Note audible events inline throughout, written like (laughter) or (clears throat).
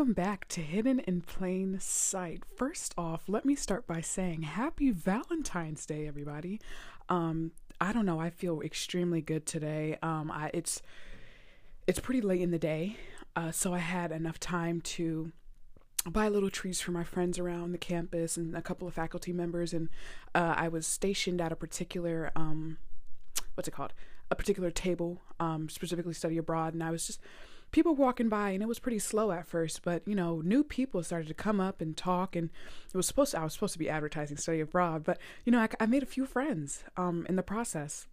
welcome back to Hidden in Plain Sight. First off, let me start by saying happy Valentine's Day, everybody. Um, I don't know, I feel extremely good today. Um, I, it's it's pretty late in the day, uh, so I had enough time to buy little treats for my friends around the campus and a couple of faculty members, and uh, I was stationed at a particular um, what's it called? A particular table, um, specifically study abroad, and I was just people walking by and it was pretty slow at first but you know new people started to come up and talk and it was supposed to, i was supposed to be advertising study abroad but you know i, I made a few friends um, in the process.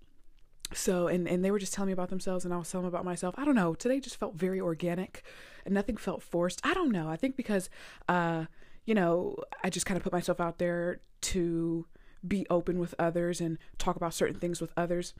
So and, and they were just telling me about themselves and i was telling them about myself. I don't know. Today just felt very organic and nothing felt forced. I don't know. I think because uh you know i just kind of put myself out there to be open with others and talk about certain things with others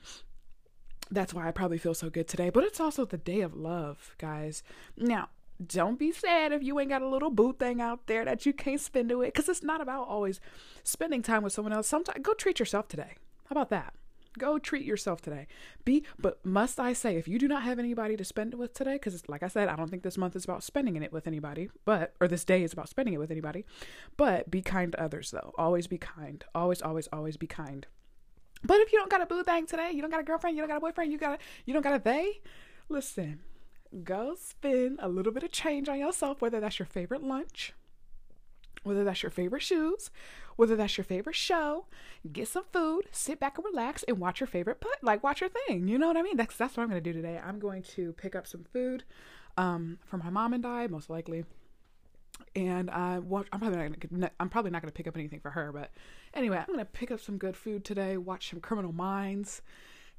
that's why I probably feel so good today. But it's also the day of love, guys. Now, don't be sad if you ain't got a little boo thing out there that you can't spend it with because it's not about always spending time with someone else. Sometimes go treat yourself today. How about that? Go treat yourself today. Be, but must I say, if you do not have anybody to spend it with today, because like I said, I don't think this month is about spending it with anybody, but, or this day is about spending it with anybody, but be kind to others though. Always be kind. Always, always, always be kind. But if you don't got a boo thing today, you don't got a girlfriend, you don't got a boyfriend, you got a, you don't got a they, listen, go spend a little bit of change on yourself, whether that's your favorite lunch, whether that's your favorite shoes, whether that's your favorite show, get some food, sit back and relax and watch your favorite put like watch your thing. You know what I mean? That's that's what I'm gonna do today. I'm going to pick up some food um, for my mom and I, most likely and I watch. I'm probably not gonna. I'm probably not gonna pick up anything for her, but anyway, I'm gonna pick up some good food today. Watch some Criminal Minds,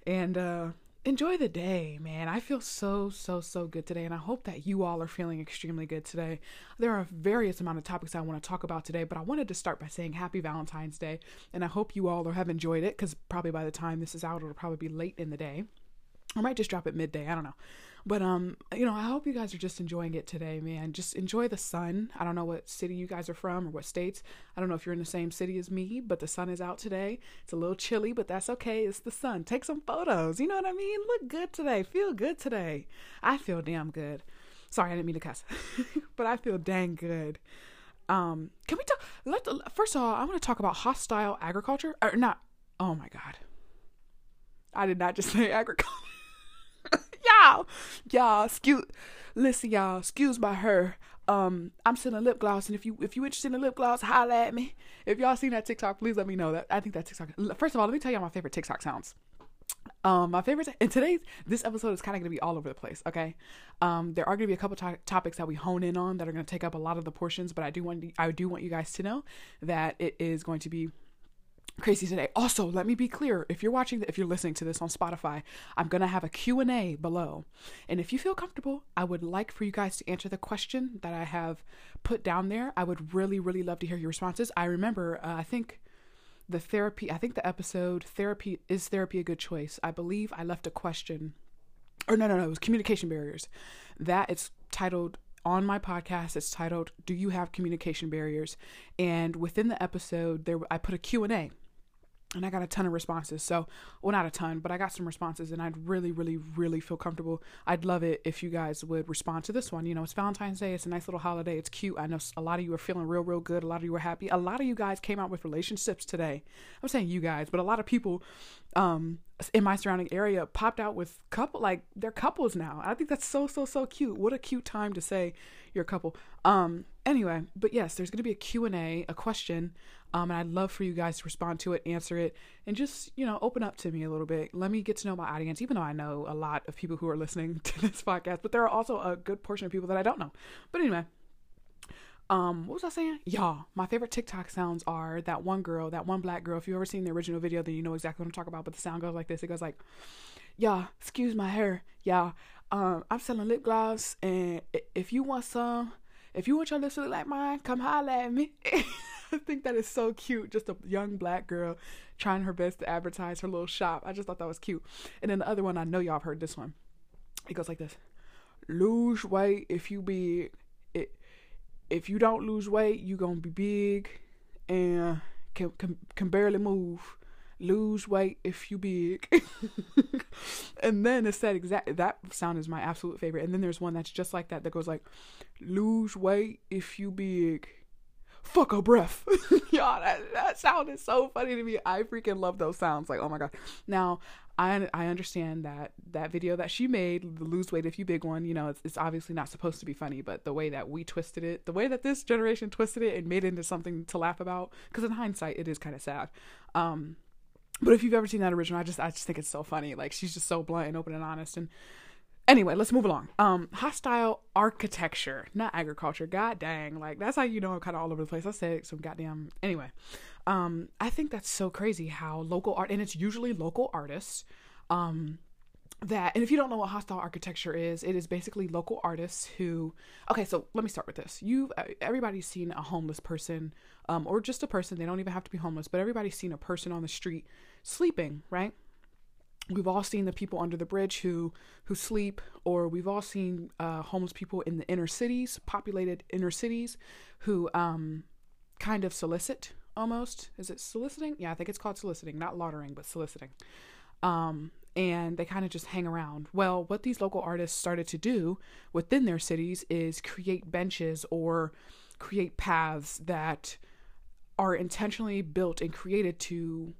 and uh, enjoy the day, man. I feel so so so good today, and I hope that you all are feeling extremely good today. There are various amount of topics I want to talk about today, but I wanted to start by saying Happy Valentine's Day, and I hope you all have enjoyed it because probably by the time this is out, it'll probably be late in the day. I might just drop it midday. I don't know. But um, you know, I hope you guys are just enjoying it today, man. Just enjoy the sun. I don't know what city you guys are from or what states. I don't know if you're in the same city as me, but the sun is out today. It's a little chilly, but that's okay. It's the sun. Take some photos. You know what I mean? Look good today. Feel good today. I feel damn good. Sorry, I didn't mean to cuss, (laughs) but I feel dang good. Um, can we talk? Let first of all, I want to talk about hostile agriculture or not. Oh my god, I did not just say (laughs) agriculture (laughs) y'all, y'all, excuse, listen, y'all, excuse my her. Um, I'm selling lip gloss, and if you if you interested in lip gloss, holla at me. If y'all seen that TikTok, please let me know that. I think that TikTok. First of all, let me tell y'all my favorite TikTok sounds. Um, my favorite, and today's this episode is kind of going to be all over the place. Okay, um, there are going to be a couple to- topics that we hone in on that are going to take up a lot of the portions, but I do want I do want you guys to know that it is going to be crazy today. Also let me be clear. If you're watching if you're listening to this on spotify i'm going to have a q&a below. And if you feel comfortable i would like for you guys to answer the question that i have put down there. I would really really love to hear your responses. I remember uh, i think the therapy i think the episode therapy is therapy a good choice? I believe i left a question or no no no it was communication barriers. That it's titled on my podcast it's titled do you have communication barriers? And within the episode there i put a q&a and I got a ton of responses. So, well, not a ton, but I got some responses, and I'd really, really, really feel comfortable. I'd love it if you guys would respond to this one. You know, it's Valentine's Day, it's a nice little holiday, it's cute. I know a lot of you are feeling real, real good. A lot of you are happy. A lot of you guys came out with relationships today. I'm saying you guys, but a lot of people um, in my surrounding area popped out with couple, like they're couples now. I think that's so, so, so cute. What a cute time to say you're a couple. Um, anyway, but yes, there's going to be a Q&A, a question um, and I'd love for you guys to respond to it, answer it, and just, you know, open up to me a little bit. Let me get to know my audience, even though I know a lot of people who are listening (laughs) to this podcast, but there are also a good portion of people that I don't know. But anyway, um, what was I saying? Y'all, my favorite TikTok sounds are that one girl, that one black girl. If you've ever seen the original video, then you know exactly what I'm talking about. But the sound goes like this. It goes like, "Yeah, excuse my hair. Yeah, um, I'm selling lip gloss, and if you want some, if you want your lips to look like mine, come holler at me." (laughs) I think that is so cute. Just a young black girl trying her best to advertise her little shop. I just thought that was cute. And then the other one, I know y'all have heard this one. It goes like this: Lose weight if you big. It if you don't lose weight, you gonna be big and can can, can barely move. Lose weight if you big. (laughs) and then it said exact that sound is my absolute favorite. And then there's one that's just like that that goes like lose weight if you big. Fuck a breath. (laughs) Y'all, that, that sound is so funny to me. I freaking love those sounds. Like, oh my god. Now, I I understand that that video that she made, the lose weight if you big one, you know, it's, it's obviously not supposed to be funny, but the way that we twisted it, the way that this generation twisted it and made it into something to laugh about, because in hindsight, it is kind of sad. Um, but if you've ever seen that original, I just I just think it's so funny. Like she's just so blunt and open and honest. And anyway, let's move along. Um, hostile architecture, not agriculture. God dang, like that's how you know I'm kind of all over the place. I said some goddamn. Anyway, um, I think that's so crazy how local art, and it's usually local artists. Um, that and if you don't know what hostile architecture is it is basically local artists who okay so let me start with this you've everybody's seen a homeless person um, or just a person they don't even have to be homeless but everybody's seen a person on the street sleeping, right? We've all seen the people under the bridge who who sleep, or we've all seen uh, homeless people in the inner cities, populated inner cities, who um, kind of solicit almost. Is it soliciting? Yeah, I think it's called soliciting, not laundering, but soliciting. Um, and they kind of just hang around. Well, what these local artists started to do within their cities is create benches or create paths that are intentionally built and created to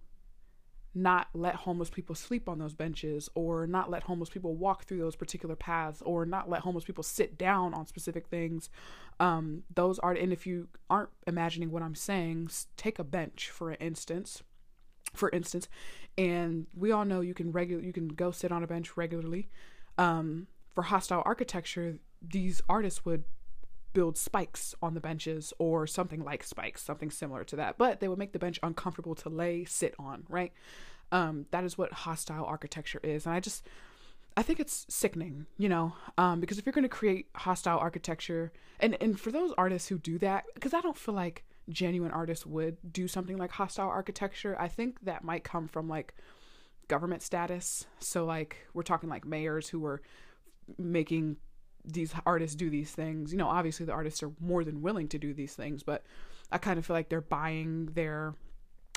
not let homeless people sleep on those benches or not let homeless people walk through those particular paths or not let homeless people sit down on specific things um, those are and if you aren't imagining what i'm saying take a bench for instance for instance and we all know you can regular you can go sit on a bench regularly um, for hostile architecture these artists would build spikes on the benches or something like spikes, something similar to that. But they would make the bench uncomfortable to lay, sit on, right? Um, that is what hostile architecture is. And I just, I think it's sickening, you know, um, because if you're going to create hostile architecture, and, and for those artists who do that, because I don't feel like genuine artists would do something like hostile architecture, I think that might come from like government status. So, like, we're talking like mayors who were making these artists do these things. You know, obviously the artists are more than willing to do these things, but I kind of feel like they're buying their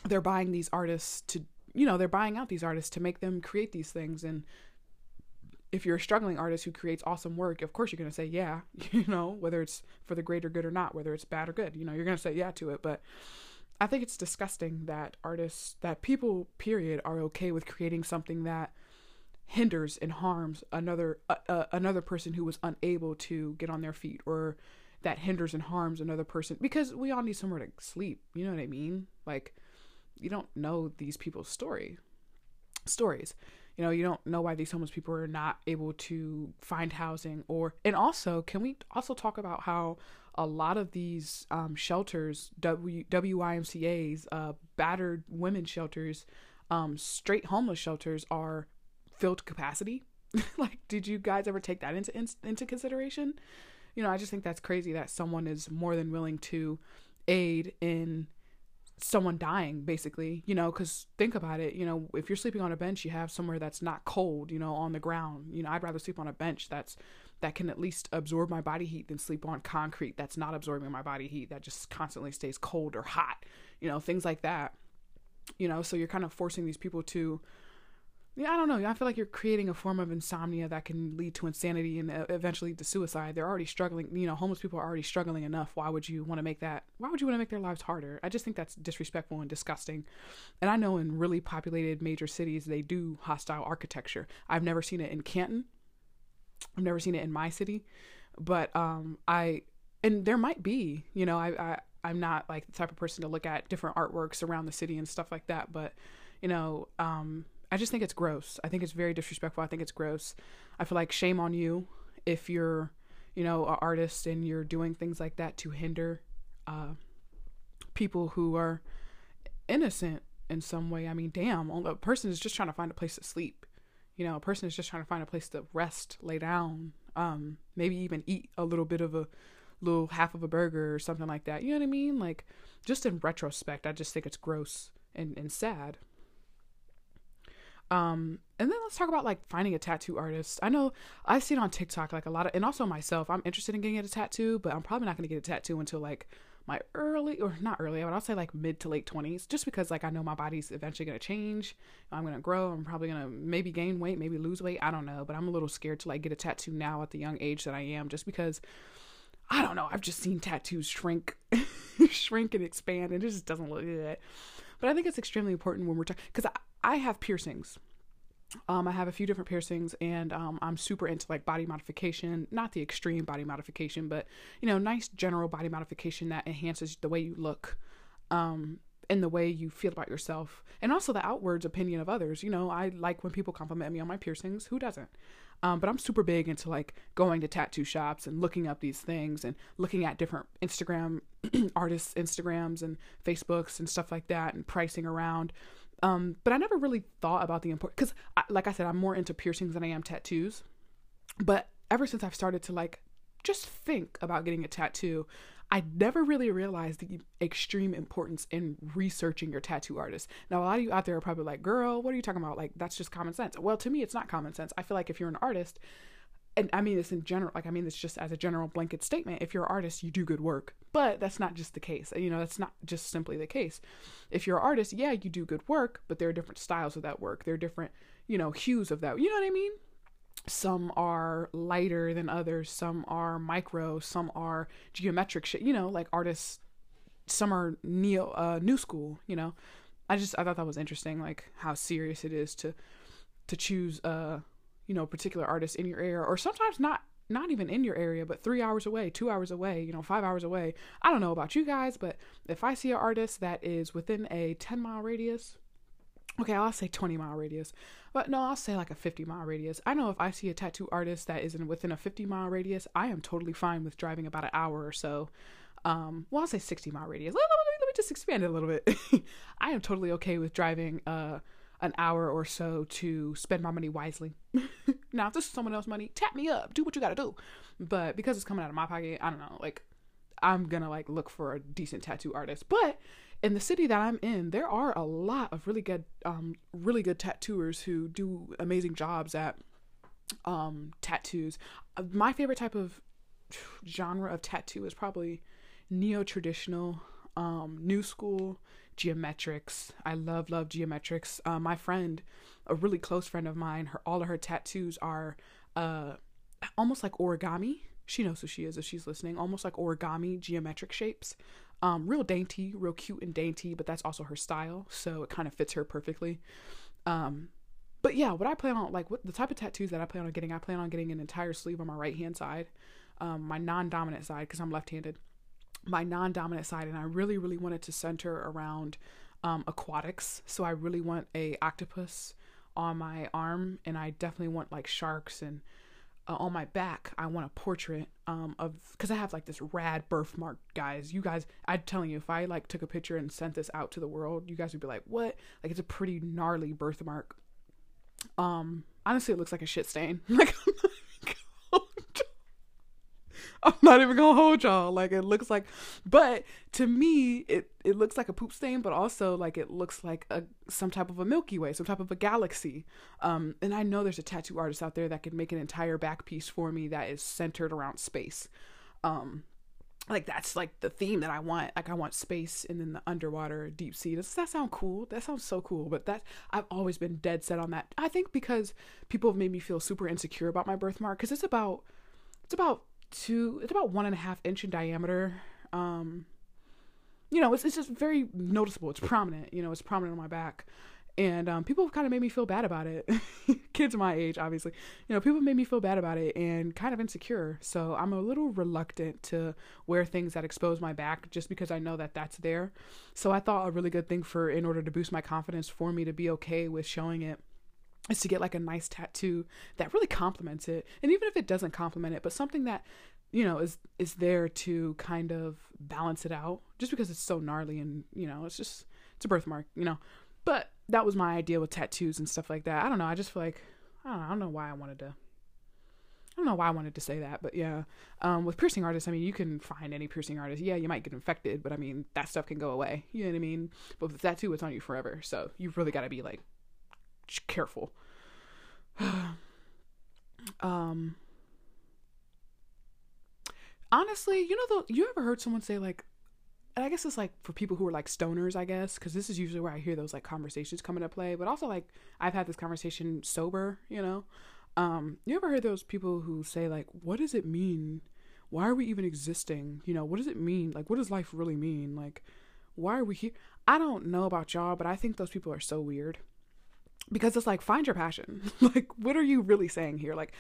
they're buying these artists to you know, they're buying out these artists to make them create these things and if you're a struggling artist who creates awesome work, of course you're going to say yeah, (laughs) you know, whether it's for the greater good or not, whether it's bad or good, you know, you're going to say yeah to it, but I think it's disgusting that artists, that people, period, are okay with creating something that hinders and harms another uh, uh, another person who was unable to get on their feet or that hinders and harms another person because we all need somewhere to sleep you know what i mean? Like you don't know these people's story stories you know you don't know why these homeless people are not able to find housing or and also can we also talk about how a lot of these um, shelters w YMCAs uh, battered women shelters um, straight homeless shelters are filled capacity. (laughs) like, did you guys ever take that into into consideration? You know, I just think that's crazy that someone is more than willing to aid in someone dying basically you know because think about it you know if you're sleeping on a bench you have somewhere that's not cold you know on the ground. You know i'd rather sleep on a bench that's that can at least absorb my body heat than sleep on concrete that's not absorbing my body heat that just constantly stays cold or hot you know things like that. You know so you're kind of forcing these people to yeah, I don't know. I feel like you're creating a form of insomnia that can lead to insanity and uh, eventually to suicide. They're already struggling. You know, homeless people are already struggling enough. Why would you want to make that? Why would you want to make their lives harder? I just think that's disrespectful and disgusting. And I know in really populated major cities they do hostile architecture. I've never seen it in Canton. I've never seen it in my city, but um, I and there might be. You know, I, I I'm not like the type of person to look at different artworks around the city and stuff like that, but you know, um, I just think it's gross. I think it's very disrespectful. I think it's gross. I feel like shame on you if you're, you know, an artist and you're doing things like that to hinder uh, people who are innocent in some way. I mean, damn, a person is just trying to find a place to sleep. You know, a person is just trying to find a place to rest, lay down, um, maybe even eat a little bit of a little half of a burger or something like that. You know what I mean? Like, just in retrospect, I just think it's gross and, and sad. Um, and then let's talk about like finding a tattoo artist. I know I've seen on TikTok like a lot of, and also myself, I'm interested in getting a tattoo, but I'm probably not going to get a tattoo until like my early or not early, but I'll say like mid to late 20s just because like I know my body's eventually going to change. I'm going to grow. I'm probably going to maybe gain weight, maybe lose weight. I don't know, but I'm a little scared to like get a tattoo now at the young age that I am just because I don't know. I've just seen tattoos shrink, (laughs) shrink and expand, and it just doesn't look good. But I think it's extremely important when we're talking because I, have piercings. Um, I have a few different piercings, and um, I'm super into like body modification. Not the extreme body modification, but you know, nice general body modification that enhances the way you look, um, and the way you feel about yourself, and also the outwards opinion of others. You know, I like when people compliment me on my piercings. Who doesn't? Um, but I'm super big into like going to tattoo shops and looking up these things and looking at different Instagram (clears throat) artists' Instagrams and Facebooks and stuff like that and pricing around. Um, but I never really thought about the important because, like I said, I'm more into piercings than I am tattoos. But ever since I've started to like just think about getting a tattoo, I never really realized the extreme importance in researching your tattoo artist. Now, a lot of you out there are probably like, girl, what are you talking about? Like, that's just common sense. Well, to me, it's not common sense. I feel like if you're an artist, and I mean this in general, like, I mean this just as a general blanket statement. If you're an artist, you do good work. But that's not just the case. You know, that's not just simply the case. If you're an artist, yeah, you do good work, but there are different styles of that work. There are different, you know, hues of that. You know what I mean? some are lighter than others some are micro some are geometric shit you know like artists some are neo uh new school you know i just i thought that was interesting like how serious it is to to choose uh you know particular artists in your area or sometimes not not even in your area but three hours away two hours away you know five hours away i don't know about you guys but if i see an artist that is within a 10 mile radius okay, I'll say 20 mile radius, but no, I'll say like a 50 mile radius. I know if I see a tattoo artist that isn't within a 50 mile radius, I am totally fine with driving about an hour or so. Um, well, I'll say 60 mile radius. Let, let, let me just expand it a little bit. (laughs) I am totally okay with driving uh, an hour or so to spend my money wisely. (laughs) now, if this is someone else's money, tap me up, do what you gotta do. But because it's coming out of my pocket, I don't know, like, I'm gonna like look for a decent tattoo artist. But in the city that I'm in, there are a lot of really good, um, really good tattooers who do amazing jobs at um, tattoos. My favorite type of genre of tattoo is probably neo traditional, um, new school, geometrics. I love love geometrics. Uh, my friend, a really close friend of mine, her all of her tattoos are uh, almost like origami. She knows who she is if she's listening. Almost like origami geometric shapes. Um, real dainty, real cute and dainty, but that's also her style, so it kind of fits her perfectly. Um, but yeah, what I plan on, like, what the type of tattoos that I plan on getting, I plan on getting an entire sleeve on my right hand side, um, my non dominant side, because I'm left handed, my non dominant side, and I really, really wanted to center around um, aquatics. So I really want a octopus on my arm, and I definitely want like sharks and uh, on my back i want a portrait um of because i have like this rad birthmark guys. You guys i'm telling you if i like took a picture and sent this out to the world you guys would be like what? Like it's a pretty gnarly birthmark. Um honestly it looks like a shit stain. (laughs) Like I'm not even gonna hold y'all. Like it looks like, but to me, it it looks like a poop stain, but also like it looks like a some type of a Milky Way, some type of a galaxy. Um, and I know there's a tattoo artist out there that could make an entire back piece for me that is centered around space. Um, like that's like the theme that I want. Like I want space and then the underwater deep sea. Does that sound cool? That sounds so cool. But that I've always been dead set on that. I think because people have made me feel super insecure about my birthmark because it's about it's about two it's about one and a half inch in diameter. Um you know it's, it's just very noticeable. It's prominent you know it's prominent on my back. And um, people kind of made me feel bad about it. (laughs) Kids my age obviously. You know people made me feel bad about it and kind of insecure. So i'm a little reluctant to wear things that expose my back just because i know that that's there. So i thought a really good thing for in order to boost my confidence for me to be okay with showing it is to get like a nice tattoo that really complements it and even if it doesn't complement it but something that you know is is there to kind of balance it out just because it's so gnarly and you know it's just it's a birthmark you know but that was my idea with tattoos and stuff like that i don't know i just feel like i don't know, I don't know why i wanted to I don't know why I wanted to say that, but yeah. Um, with piercing artists, I mean, you can find any piercing artist. Yeah, you might get infected, but I mean, that stuff can go away. You know what I mean? But with tattoo, it's on you forever. So you've really got to be like careful. (sighs) um, honestly, you know, the, you ever heard someone say like, and I guess it's like for people who are like stoners, I guess, because this is usually where I hear those like conversations come into play. But also like I've had this conversation sober, you know. Um, you ever heard those people who say like, "What does it mean? Why are we even existing? You know, what does it mean? Like, what does life really mean? Like, why are we here?" I don't know about y'all, but I think those people are so weird because it's like find your passion. (laughs) like, what are you really saying here? Like,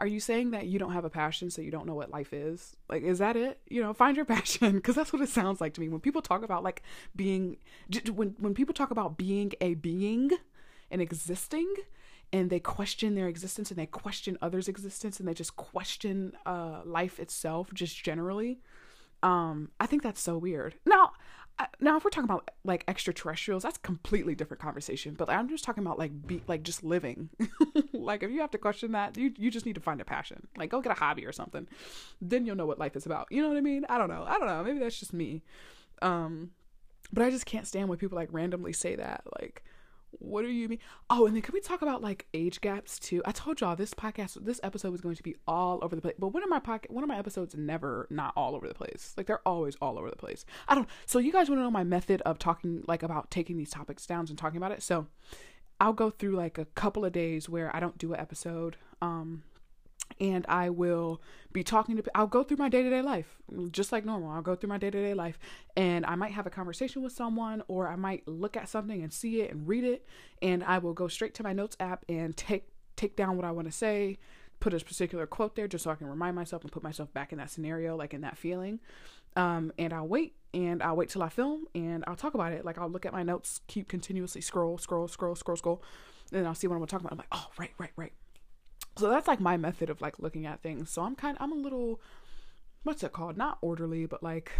are you saying that you don't have a passion so you don't know what life is like is that it you know find your (laughs) passion because that's what it sounds like to me when people talk about like being when when people talk about being a being and existing and they question their existence and they question others existence and they just question uh life itself just generally um i think that's so weird now now if we're talking about like extraterrestrials that's completely different conversation but i'm just talking about like be like just living. (laughs) Like if you have to question that you you just need to find a passion. Like go get a hobby or something. Then you'll know what life is about. You know what i mean? I don't know. I don't know. Maybe that's just me. Um but i just can't stand when people like randomly say that. Like what do you mean? Oh, and then can we talk about like age gaps too? I told y'all this podcast, this episode was going to be all over the place. But one of my pocket, one of my episodes never not all over the place. Like they're always all over the place. I don't. So you guys want to know my method of talking like about taking these topics down and talking about it? So I'll go through like a couple of days where I don't do an episode. Um, and I will be talking to I'll go through my day-to-day life just like normal. I'll go through my day-to-day life and I might have a conversation with someone or I might look at something and see it and read it and I will go straight to my notes app and take take down what I want to say, put a particular quote there just so I can remind myself and put myself back in that scenario like in that feeling. Um, and I'll wait and I'll wait till I film and I'll talk about it. Like I'll look at my notes, keep continuously scroll, scroll, scroll, scroll, scroll, and I'll see what I'm gonna talk about. I'm like, oh, right, right, right so that's like my method of like looking at things so i'm kind i'm a little what's it called not orderly but like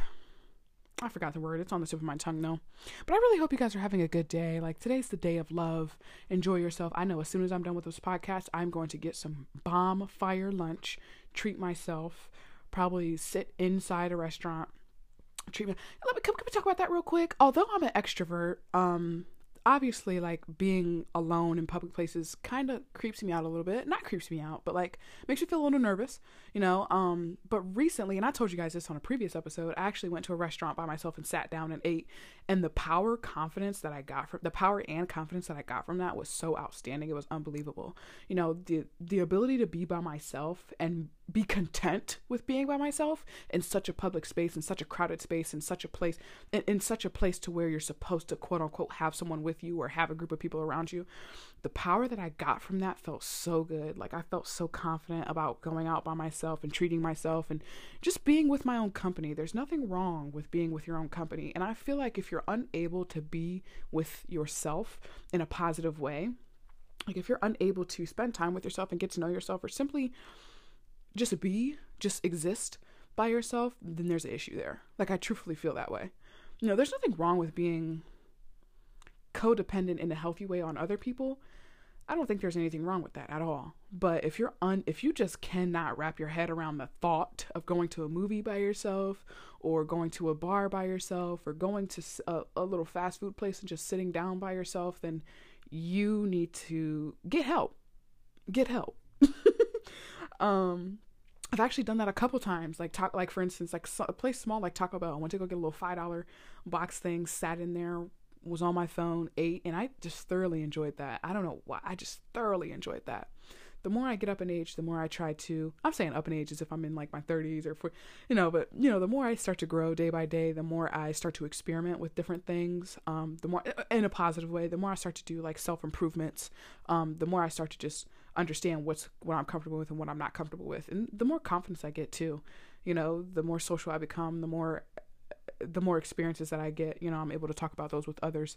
I forgot the word. It's on the tip of my tongue now. But I really hope you guys are having a good day. Like today's the day of love. Enjoy yourself. I know as soon as I'm done with this podcast, I'm going to get some bomb fire lunch, treat myself, probably sit inside a restaurant, treat me. Let me, can, can we talk about that real quick? Although I'm an extrovert, um, obviously like being alone in public places kind of creeps me out a little bit. Not creeps me out but like makes me feel a little nervous you know? Um but recently and i told you guys this on a previous episode i actually went to a restaurant by myself and sat down and ate and the power confidence that i got from the power and confidence that i got from that was so outstanding. It was unbelievable. You know the the ability to be by myself and be content with being by myself in such a public space in such a crowded space in such a place in, in such a place to where you're supposed to quote unquote have someone with you or have a group of people around you the power that i got from that felt so good. Like i felt so confident about going out by myself and treating myself and just being with my own company. There's nothing wrong with being with your own company. And i feel like if you're unable to be with yourself in a positive way like if you're unable to spend time with yourself and get to know yourself or simply just be, just exist by yourself, then there's an issue there. Like I truthfully feel that way. You know, there's nothing wrong with being codependent in a healthy way on other people. I don't think there's anything wrong with that at all. But if you're un if you just cannot wrap your head around the thought of going to a movie by yourself or going to a bar by yourself or going to a, a little fast food place and just sitting down by yourself, then you need to get help. Get help. (laughs) Um, I've actually done that a couple times. Like talk, like for instance, like so, a place small like Taco Bell. I went to go get a little five dollar box thing, sat in there, was on my phone, ate, and I just thoroughly enjoyed that. I don't know why, I just thoroughly enjoyed that. The more I get up in age, the more I try to. I'm saying up in age as if I'm in like my 30s or, you know, but you know, the more I start to grow day by day, the more I start to experiment with different things. Um, the more in a positive way, the more I start to do like self improvements. Um, the more I start to just understand what's what I'm comfortable with and what I'm not comfortable with. And the more confidence I get too, you know, the more social I become, the more the more experiences that I get, you know, I'm able to talk about those with others,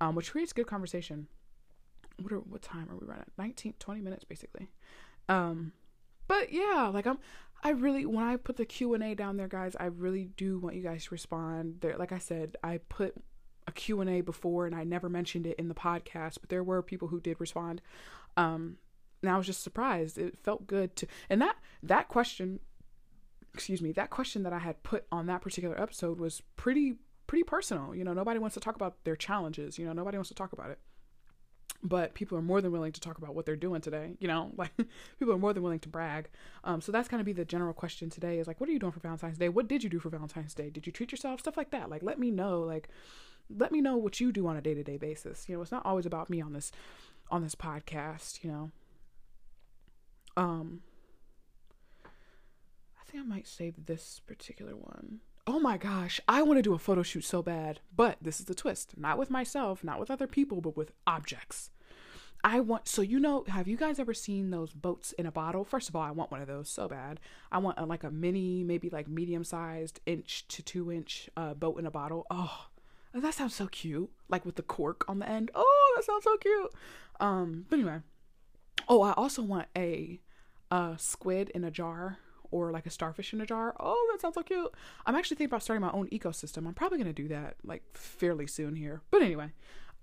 um, which creates good conversation. What are, what time are we running? 19, 20 minutes basically. Um, but yeah, like I'm, I really, when I put the Q and A down there, guys, I really do want you guys to respond there. Like I said, I put a Q and A before and I never mentioned it in the podcast, but there were people who did respond. Um, and I was just surprised. It felt good to, and that that question, excuse me, that question that I had put on that particular episode was pretty pretty personal. You know, nobody wants to talk about their challenges. You know, nobody wants to talk about it. but people are more than willing to talk about what they're doing today you know (laughs) like people are more than willing to brag um, so that's kind of be the general question today is like what are you doing for valentine's day what did you do for valentine's day did you treat yourself stuff like that like let me know like let me know what you do on a day-to-day basis you know it's not always about me on this on this podcast you know um think i might save this particular one oh my gosh, I want to do a photo shoot so bad. But this is the twist not with myself, not with other people, but with objects. I want, so you know, have you guys ever seen those boats in a bottle? First of all, I want one of those so bad. I want a, like a mini, maybe like medium sized inch to two inch uh, boat in a bottle. Oh, that sounds so cute. Like with the cork on the end. Oh, that sounds so cute. Um, but anyway. Oh, I also want a, a squid in a jar or like a starfish in a jar. Oh, that sounds so cute. I'm actually thinking about starting my own ecosystem. I'm probably going to do that like fairly soon here. But anyway,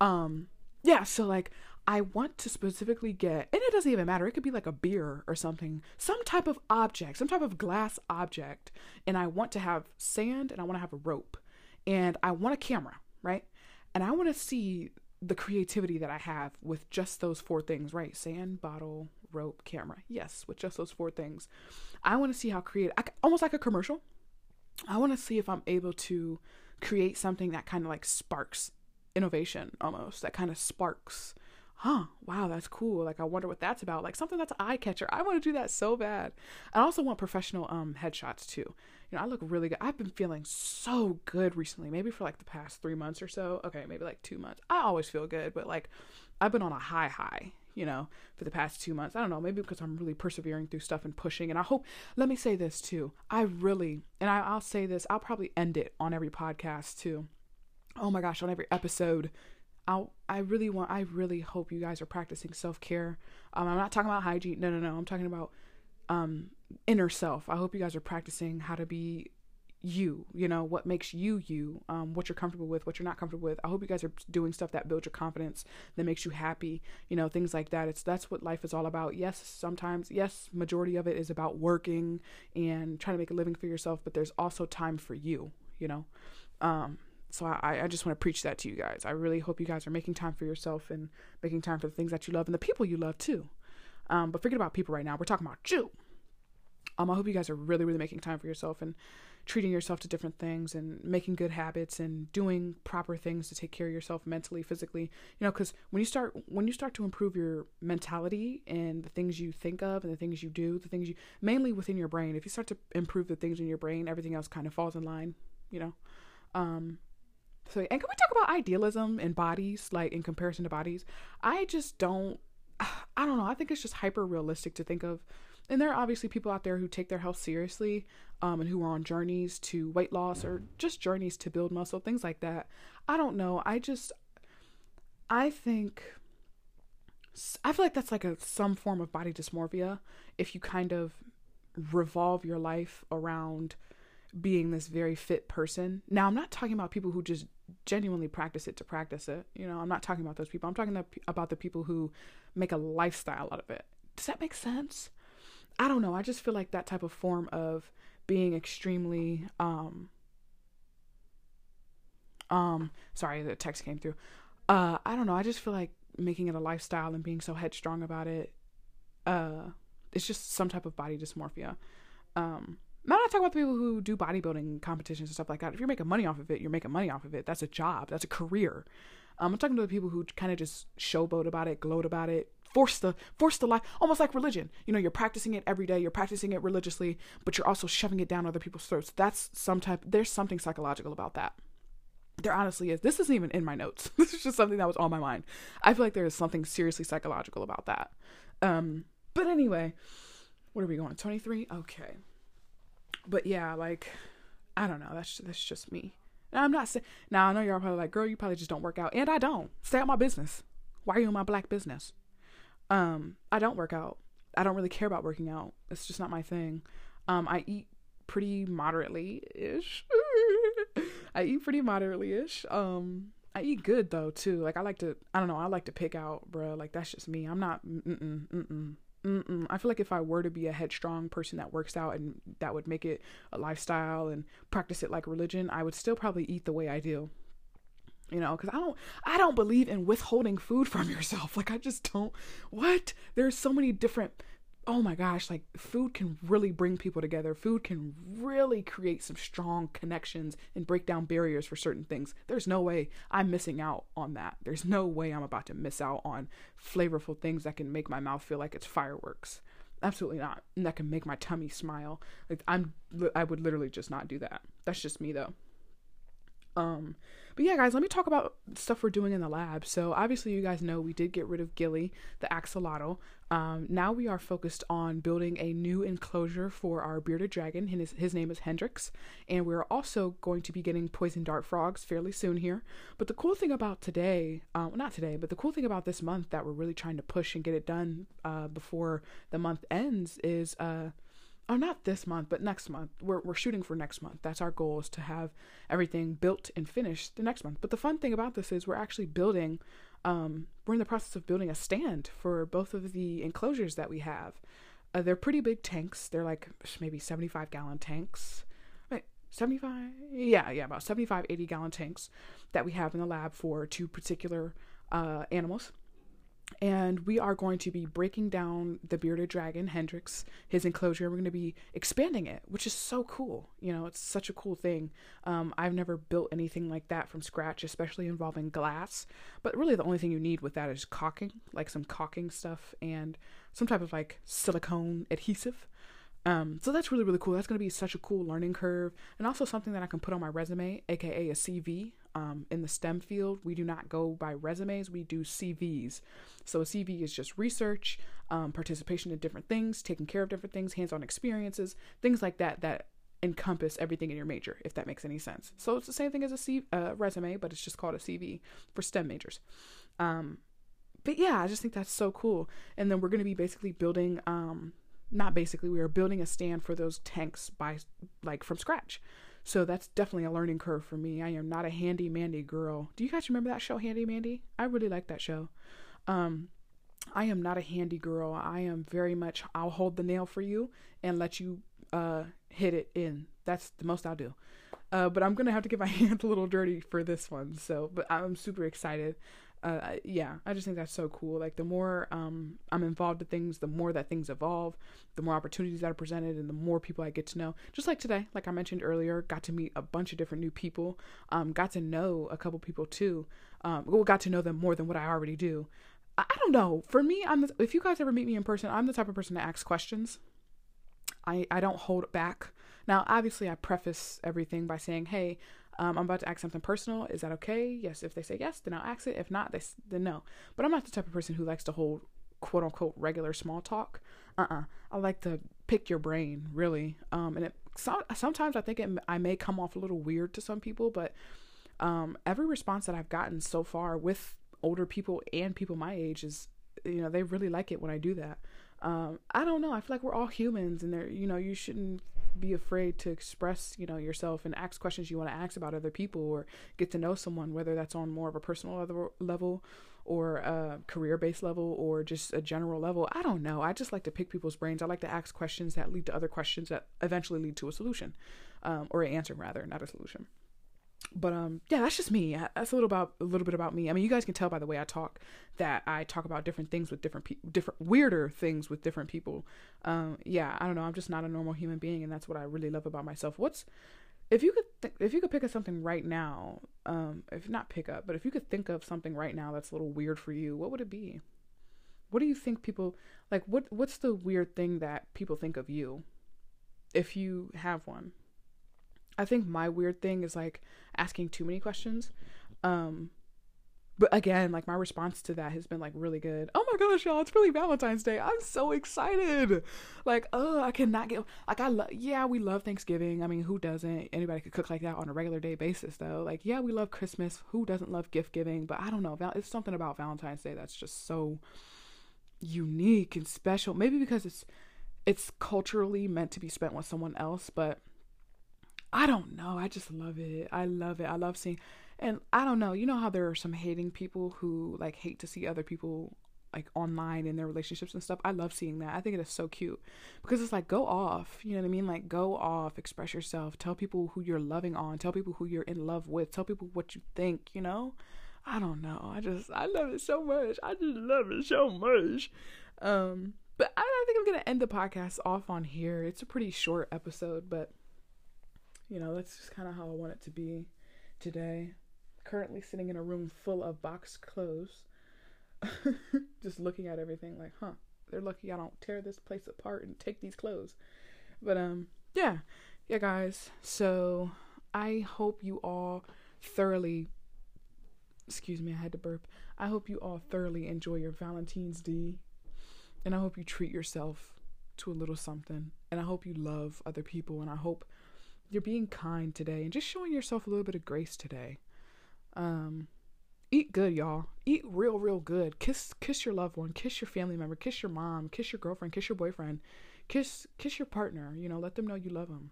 um yeah, so like I want to specifically get and it doesn't even matter. It could be like a beer or something, some type of object, some type of glass object, and I want to have sand and I want to have a rope and I want a camera, right? And I want to see the creativity that I have with just those four things, right? Sand, bottle, rope, camera. Yes, with just those four things. I want to see how creative, almost like a commercial. I want to see if I'm able to create something that kind of like sparks innovation almost, that kind of sparks, huh, wow, that's cool. Like, I wonder what that's about. Like, something that's eye catcher. I want to do that so bad. I also want professional um headshots too. You know, I look really good. I've been feeling so good recently, maybe for like the past three months or so. Okay, maybe like two months. I always feel good, but like, I've been on a high high you know, for the past two months. I don't know, maybe because I'm really persevering through stuff and pushing. And I hope, let me say this too. I really, and I, I'll say this, I'll probably end it on every podcast too. Oh my gosh, on every episode. I'll, I really want, I really hope you guys are practicing self care. Um, I'm not talking about hygiene. No, no, no. I'm talking about um, inner self. I hope you guys are practicing how to be you you know what makes you you um, what you're comfortable with what you're not comfortable with. I hope you guys are doing stuff that builds your confidence that makes you happy you know things like that. It's that's what life is all about. Yes sometimes yes majority of it is about working and trying to make a living for yourself but there's also time for you you know? Um, so I, I just want to preach that to you guys. I really hope you guys are making time for yourself and making time for the things that you love and the people you love too. Um, but forget about people right now. We're talking about you. Um, i hope you guys are really really making time for yourself and treating yourself to different things and making good habits and doing proper things to take care of yourself mentally physically you know because when you start when you start to improve your mentality and the things you think of and the things you do the things you mainly within your brain if you start to improve the things in your brain everything else kind of falls in line you know? Um so and can we talk about idealism and bodies like in comparison to bodies? I just don't (sighs) i don't know i think it's just hyper realistic to think of and there are obviously people out there who take their health seriously um, and who are on journeys to weight loss or just journeys to build muscle, things like that. I don't know. I just, I think, I feel like that's like a some form of body dysmorphia if you kind of revolve your life around being this very fit person. Now, I'm not talking about people who just genuinely practice it to practice it. You know, I'm not talking about those people. I'm talking about the people who make a lifestyle out of it. Does that make sense? I don't know. I just feel like that type of form of being extremely um um sorry the text came through uh i don't know i just feel like making it a lifestyle and being so headstrong about it uh it's just some type of body dysmorphia um I'm not talking about the people who do bodybuilding competitions and stuff like that. If you're making money off of it, you're making money off of it. That's a job. That's a career. Um, I'm talking to the people who kind of just showboat about it, gloat about it, force the force the life, almost like religion. You know, you're practicing it every day, you're practicing it religiously, but you're also shoving it down other people's throats. That's some type. There's something psychological about that. There honestly is. This isn't even in my notes. (laughs) This is just something that was on my mind. I feel like there is something seriously psychological about that. Um, but anyway, what are we going? 23? Okay. But yeah, like I don't know. That's that's just me. Now, I'm not saying. Now I know you're probably like, girl, you probably just don't work out, and I don't. Stay out my business. Why are you in my black business? Um, I don't work out. I don't really care about working out. It's just not my thing. Um, I eat pretty moderately ish. (laughs) I eat pretty moderately ish. Um, I eat good though too. Like I like to. I don't know. I like to pick out, bro. Like that's just me. I'm not. Mm-mm, mm-mm. Mm-mm. I feel like if I were to be a headstrong person that works out and that would make it a lifestyle and practice it like religion, I would still probably eat the way I do. You know because i don't i don't believe in withholding food (laughs) from yourself. Like i just don't what? There's so many different oh my gosh like food can really bring people together. Food can really create some strong connections and break down barriers for certain things. There's no way i'm missing out on that. There's no way i'm about to miss out on flavorful things that can make my mouth feel like it's fireworks. Absolutely not. And that can make my tummy smile. Like i'm i would literally just not do that. That's just me though. Um, but yeah, guys, let me talk about stuff we're doing in the lab. So obviously, you guys know we did get rid of Gilly, the axolotl. Um, now we are focused on building a new enclosure for our bearded dragon. His, his name is Hendrix, and we're also going to be getting poison dart frogs fairly soon here. But the cool thing about today, um, not today, but the cool thing about this month that we're really trying to push and get it done uh, before the month ends is. Uh, oh not this month but next month. We're, we're shooting for next month. That's our goal is to have everything built and finished the next month. But the fun thing about this is we're actually building um, we're in the process of building a stand for both of the enclosures that we have. Uh, they're pretty big tanks. They're like maybe 75 gallon tanks. Right 75 yeah yeah about 75 80 gallon tanks that we have in the lab for two particular uh, animals and we are going to be breaking down the bearded dragon hendrix his enclosure. We're going to be expanding it which is so cool. You know it's such a cool thing. Um, i've never built anything like that from scratch especially involving glass. But really the only thing you need with that is caulking like some caulking stuff and some type of like silicone adhesive. Um, so that's really really cool. That's going to be such a cool learning curve. And also something that i can put on my resume aka a cv um, in the STEM field, we do not go by resumes, we do CVs. So a CV is just research, um, participation in different things, taking care of different things, hands on experiences, things like that that encompass everything in your major, if that makes any sense. So it's the same thing as a C- uh, resume, but it's just called a CV for STEM majors. Um, but yeah, I just think that's so cool. And then we're going to be basically building, um, not basically, we are building a stand for those tanks by like from scratch. So that's definitely a learning curve for me. I am not a handy mandy girl. Do you guys remember that show, Handy Mandy? I really like that show. Um, I am not a handy girl. I am very much, I'll hold the nail for you and let you uh, hit it in. That's the most I'll do. Uh, but I'm going to have to get my (laughs) hands a little dirty for this one. So, but I'm super excited uh, yeah, I just think that's so cool. Like the more um, I'm involved in things, the more that things evolve, the more opportunities that are presented, and the more people I get to know. Just like today, like I mentioned earlier, got to meet a bunch of different new people. Um, got to know a couple people too. Um, well, got to know them more than what I already do. I, I don't know. For me, I'm the, if you guys ever meet me in person, I'm the type of person to ask questions. I I don't hold back. Now, obviously, I preface everything by saying, "Hey, um, I'm about to ask something personal. Is that okay? Yes. If they say yes, then I'll ask it. If not, they then no. But I'm not the type of person who likes to hold quote unquote regular small talk. Uh uh-uh. uh I like to pick your brain really. Um, and it so, sometimes I think it I may come off a little weird to some people, but um, every response that I've gotten so far with older people and people my age is you know they really like it when I do that. Um, I don't know. I feel like we're all humans, and there, you know, you shouldn't be afraid to express, you know, yourself and ask questions you want to ask about other people or get to know someone, whether that's on more of a personal level or a career based level or just a general level. I don't know. I just like to pick people's brains. I like to ask questions that lead to other questions that eventually lead to a solution um, or an answer, rather, not a solution but um yeah that's just me. That's a little about a little bit about me. I mean you guys can tell by the way i talk that i talk about different things with different people different weirder things with different people. Um yeah i don't know. I'm just not a normal human being and that's what i really love about myself. What's if you could th- if you could pick up something right now um if not pick up but if you could think of something right now that's a little weird for you what would it be? What do you think people like what what's the weird thing that people think of you if you have one I think my weird thing is like asking too many questions. Um but again, like my response to that has been like really good. Oh my gosh, y'all, it's really Valentine's Day. I'm so excited. Like, oh, I cannot get like I love yeah, we love Thanksgiving. I mean, who doesn't? Anybody could cook like that on a regular day basis though. Like, yeah, we love Christmas. Who doesn't love gift giving? But I don't know. It's something about Valentine's Day that's just so unique and special. Maybe because it's it's culturally meant to be spent with someone else, but I don't know. I just love it. I love it. I love seeing, and I don't know. You know how there are some hating people who like hate to see other people like online in their relationships and stuff. I love seeing that. I think it is so cute because it's like go off. You know what I mean? Like go off, express yourself, tell people who you're loving on, tell people who you're in love with, tell people what you think. You know, I don't know. I just I love it so much. I just love it so much. Um, but I, I think I'm gonna end the podcast off on here. It's a pretty short episode, but you know that's just kind of how I want it to be today. Currently sitting in a room full of boxed clothes, (laughs) just looking at everything like, huh, they're lucky I don't tear this place apart and take these clothes. But um, yeah, yeah, guys. So I hope you all thoroughly. Excuse me, I had to burp. I hope you all thoroughly enjoy your Valentine's Day and I hope you treat yourself to a little something. And I hope you love other people. And I hope you're being kind today and just showing yourself a little bit of grace today. Um, eat good, y'all. Eat real, real good. Kiss, kiss your loved one. Kiss your family member. Kiss your mom. Kiss your girlfriend. Kiss your boyfriend. Kiss, kiss your partner. You know, let them know you love them.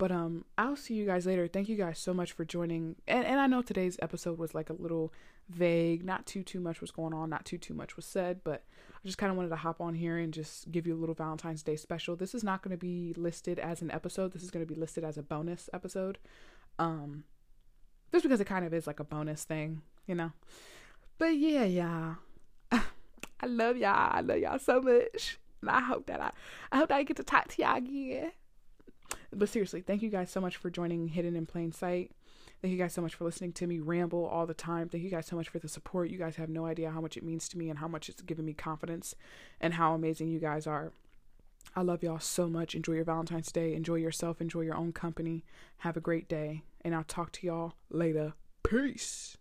But um, I'll see you guys later. Thank you guys so much for joining. And and I know today's episode was like a little vague. Not too too much was going on. Not too too much was said. But I just kind of wanted to hop on here and just give you a little Valentine's Day special. This is not going to be listed as an episode. This is going to be listed as a bonus episode. Um, just because it kind of is like a bonus thing, you know. But yeah, yeah. (laughs) I love y'all. I love y'all so much. And I hope that I, I hope that I get to talk to y'all again. But seriously, thank you guys so much for joining Hidden in Plain Sight. Thank you guys so much for listening to me ramble all the time. Thank you guys so much for the support. You guys have no idea how much it means to me and how much it's given me confidence and how amazing you guys are. I love y'all so much. Enjoy your Valentine's Day. Enjoy yourself. Enjoy your own company. Have a great day. And I'll talk to y'all later. Peace.